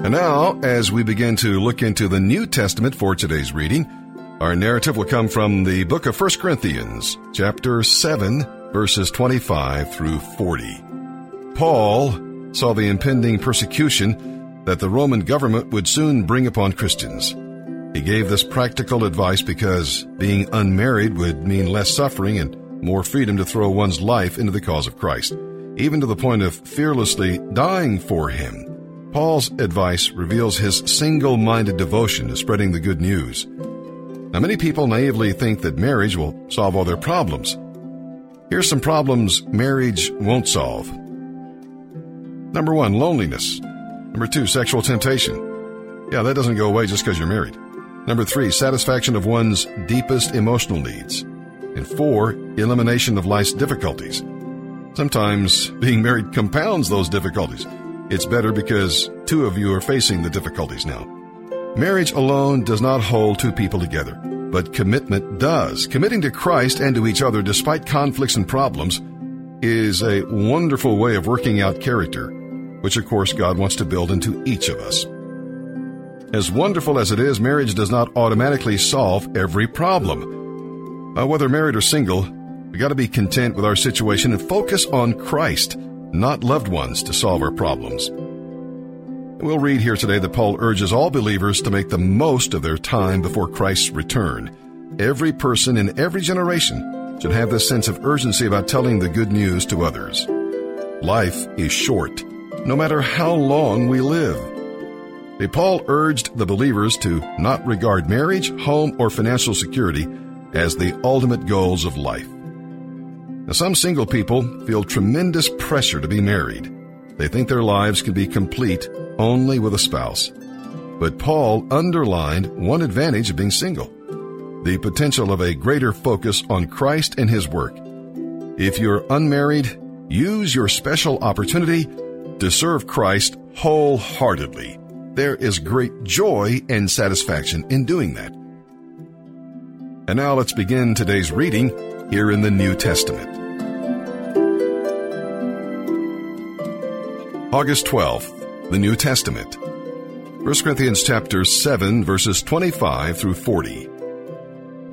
And now, as we begin to look into the New Testament for today's reading, our narrative will come from the book of 1 Corinthians, chapter 7, verses 25 through 40. Paul saw the impending persecution that the Roman government would soon bring upon Christians. He gave this practical advice because being unmarried would mean less suffering and more freedom to throw one's life into the cause of Christ, even to the point of fearlessly dying for Him. Paul's advice reveals his single minded devotion to spreading the good news. Now, many people naively think that marriage will solve all their problems. Here's some problems marriage won't solve. Number one, loneliness. Number two, sexual temptation. Yeah, that doesn't go away just because you're married. Number three, satisfaction of one's deepest emotional needs. And four, elimination of life's difficulties. Sometimes being married compounds those difficulties. It's better because two of you are facing the difficulties now. Marriage alone does not hold two people together, but commitment does. Committing to Christ and to each other despite conflicts and problems is a wonderful way of working out character, which of course God wants to build into each of us. As wonderful as it is, marriage does not automatically solve every problem. Uh, whether married or single, we got to be content with our situation and focus on Christ not loved ones, to solve our problems. We'll read here today that Paul urges all believers to make the most of their time before Christ's return. Every person in every generation should have this sense of urgency about telling the good news to others. Life is short, no matter how long we live. Paul urged the believers to not regard marriage, home, or financial security as the ultimate goals of life. Now, some single people feel tremendous pressure to be married. They think their lives can be complete only with a spouse. But Paul underlined one advantage of being single the potential of a greater focus on Christ and His work. If you're unmarried, use your special opportunity to serve Christ wholeheartedly. There is great joy and satisfaction in doing that. And now let's begin today's reading here in the New Testament. August 12th, the New Testament. 1 Corinthians chapter 7 verses 25 through 40.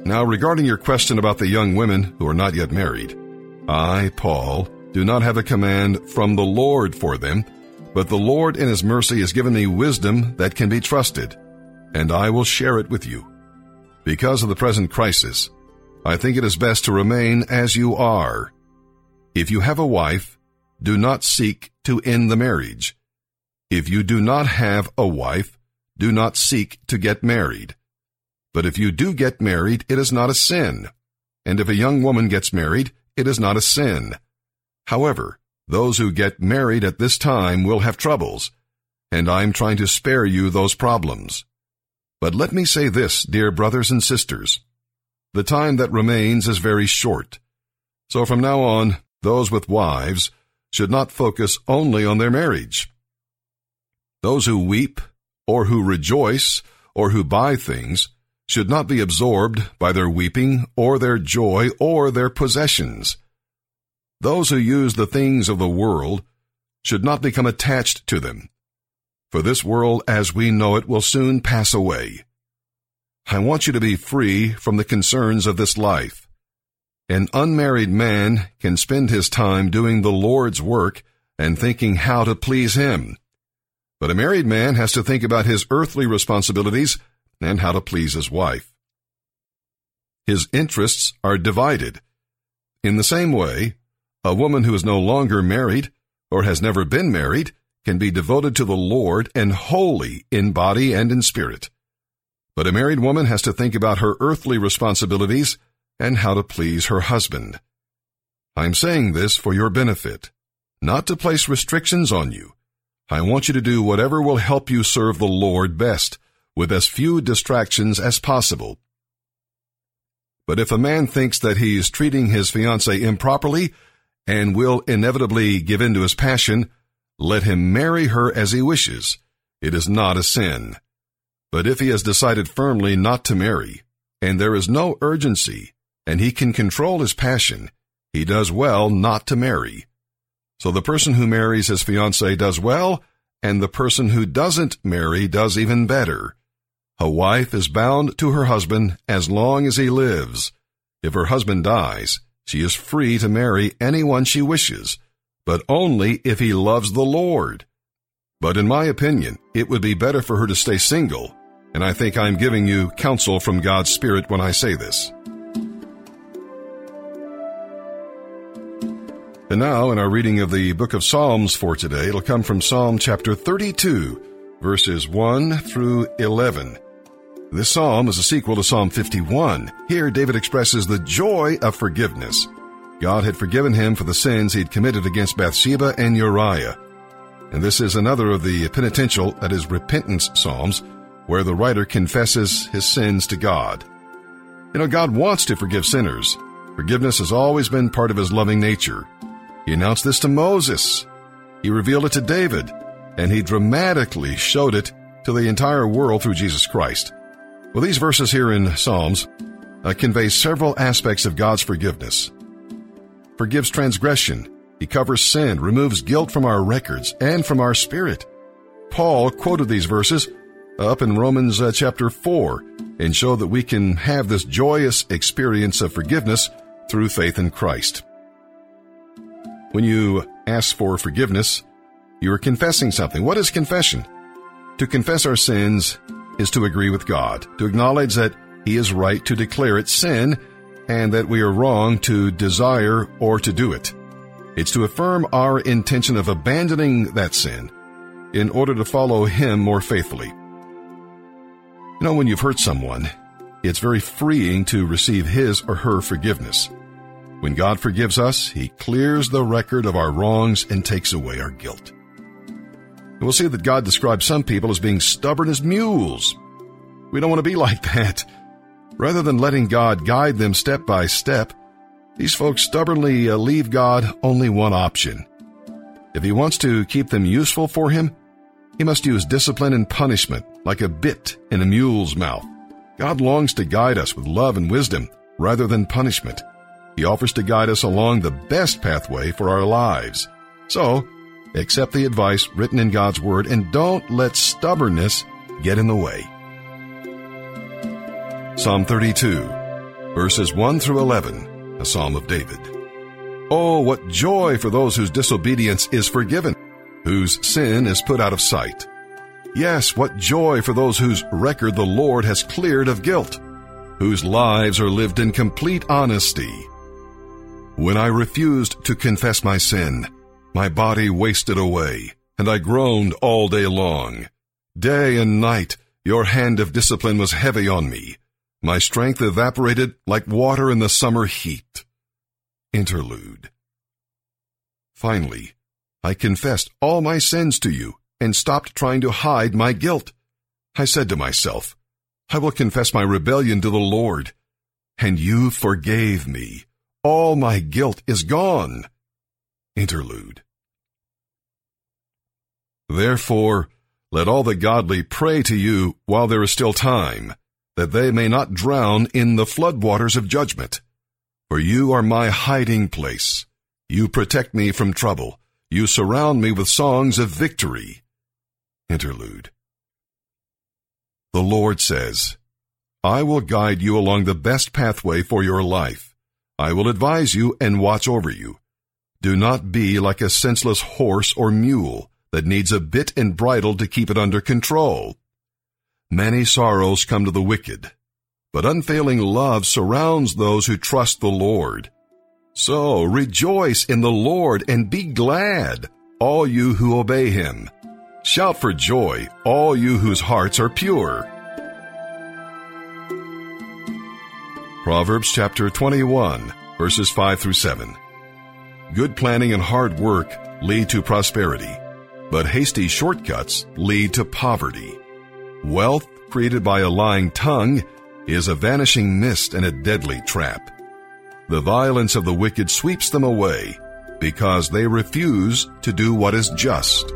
Now regarding your question about the young women who are not yet married, I, Paul, do not have a command from the Lord for them, but the Lord in his mercy has given me wisdom that can be trusted, and I will share it with you. Because of the present crisis, I think it is best to remain as you are. If you have a wife, do not seek to end the marriage. If you do not have a wife, do not seek to get married. But if you do get married, it is not a sin. And if a young woman gets married, it is not a sin. However, those who get married at this time will have troubles, and I am trying to spare you those problems. But let me say this, dear brothers and sisters. The time that remains is very short. So from now on, those with wives should not focus only on their marriage. Those who weep, or who rejoice, or who buy things, should not be absorbed by their weeping, or their joy, or their possessions. Those who use the things of the world should not become attached to them, for this world as we know it will soon pass away. I want you to be free from the concerns of this life. An unmarried man can spend his time doing the Lord's work and thinking how to please Him. But a married man has to think about his earthly responsibilities and how to please his wife. His interests are divided. In the same way, a woman who is no longer married or has never been married can be devoted to the Lord and holy in body and in spirit. But a married woman has to think about her earthly responsibilities and how to please her husband. I'm saying this for your benefit, not to place restrictions on you. I want you to do whatever will help you serve the Lord best, with as few distractions as possible. But if a man thinks that he is treating his fiancée improperly and will inevitably give in to his passion, let him marry her as he wishes. It is not a sin. But if he has decided firmly not to marry, and there is no urgency, and he can control his passion, he does well not to marry. So the person who marries his fiancée does well and the person who doesn't marry does even better. A wife is bound to her husband as long as he lives. If her husband dies, she is free to marry anyone she wishes, but only if he loves the Lord. But in my opinion, it would be better for her to stay single, and I think I'm giving you counsel from God's Spirit when I say this. And now, in our reading of the book of Psalms for today, it'll come from Psalm chapter 32, verses 1 through 11. This psalm is a sequel to Psalm 51. Here, David expresses the joy of forgiveness. God had forgiven him for the sins he'd committed against Bathsheba and Uriah. And this is another of the penitential, that is, repentance psalms, where the writer confesses his sins to God. You know, God wants to forgive sinners. Forgiveness has always been part of his loving nature. He announced this to Moses. He revealed it to David, and he dramatically showed it to the entire world through Jesus Christ. Well, these verses here in Psalms uh, convey several aspects of God's forgiveness. Forgives transgression. He covers sin, removes guilt from our records and from our spirit. Paul quoted these verses up in Romans uh, chapter 4 and showed that we can have this joyous experience of forgiveness through faith in Christ. When you ask for forgiveness, you are confessing something. What is confession? To confess our sins is to agree with God, to acknowledge that He is right to declare it sin and that we are wrong to desire or to do it. It's to affirm our intention of abandoning that sin in order to follow Him more faithfully. You know, when you've hurt someone, it's very freeing to receive His or her forgiveness. When God forgives us, He clears the record of our wrongs and takes away our guilt. And we'll see that God describes some people as being stubborn as mules. We don't want to be like that. Rather than letting God guide them step by step, these folks stubbornly uh, leave God only one option. If He wants to keep them useful for Him, He must use discipline and punishment like a bit in a mule's mouth. God longs to guide us with love and wisdom rather than punishment. He offers to guide us along the best pathway for our lives. So, accept the advice written in God's Word and don't let stubbornness get in the way. Psalm 32, verses 1 through 11, a psalm of David. Oh, what joy for those whose disobedience is forgiven, whose sin is put out of sight. Yes, what joy for those whose record the Lord has cleared of guilt, whose lives are lived in complete honesty. When I refused to confess my sin, my body wasted away, and I groaned all day long. Day and night, your hand of discipline was heavy on me. My strength evaporated like water in the summer heat. Interlude. Finally, I confessed all my sins to you and stopped trying to hide my guilt. I said to myself, I will confess my rebellion to the Lord. And you forgave me. All my guilt is gone. Interlude. Therefore, let all the godly pray to you while there is still time, that they may not drown in the floodwaters of judgment. For you are my hiding place. You protect me from trouble. You surround me with songs of victory. Interlude. The Lord says, I will guide you along the best pathway for your life. I will advise you and watch over you. Do not be like a senseless horse or mule that needs a bit and bridle to keep it under control. Many sorrows come to the wicked, but unfailing love surrounds those who trust the Lord. So rejoice in the Lord and be glad, all you who obey him. Shout for joy, all you whose hearts are pure. Proverbs chapter 21, verses 5 through 7. Good planning and hard work lead to prosperity, but hasty shortcuts lead to poverty. Wealth created by a lying tongue is a vanishing mist and a deadly trap. The violence of the wicked sweeps them away because they refuse to do what is just.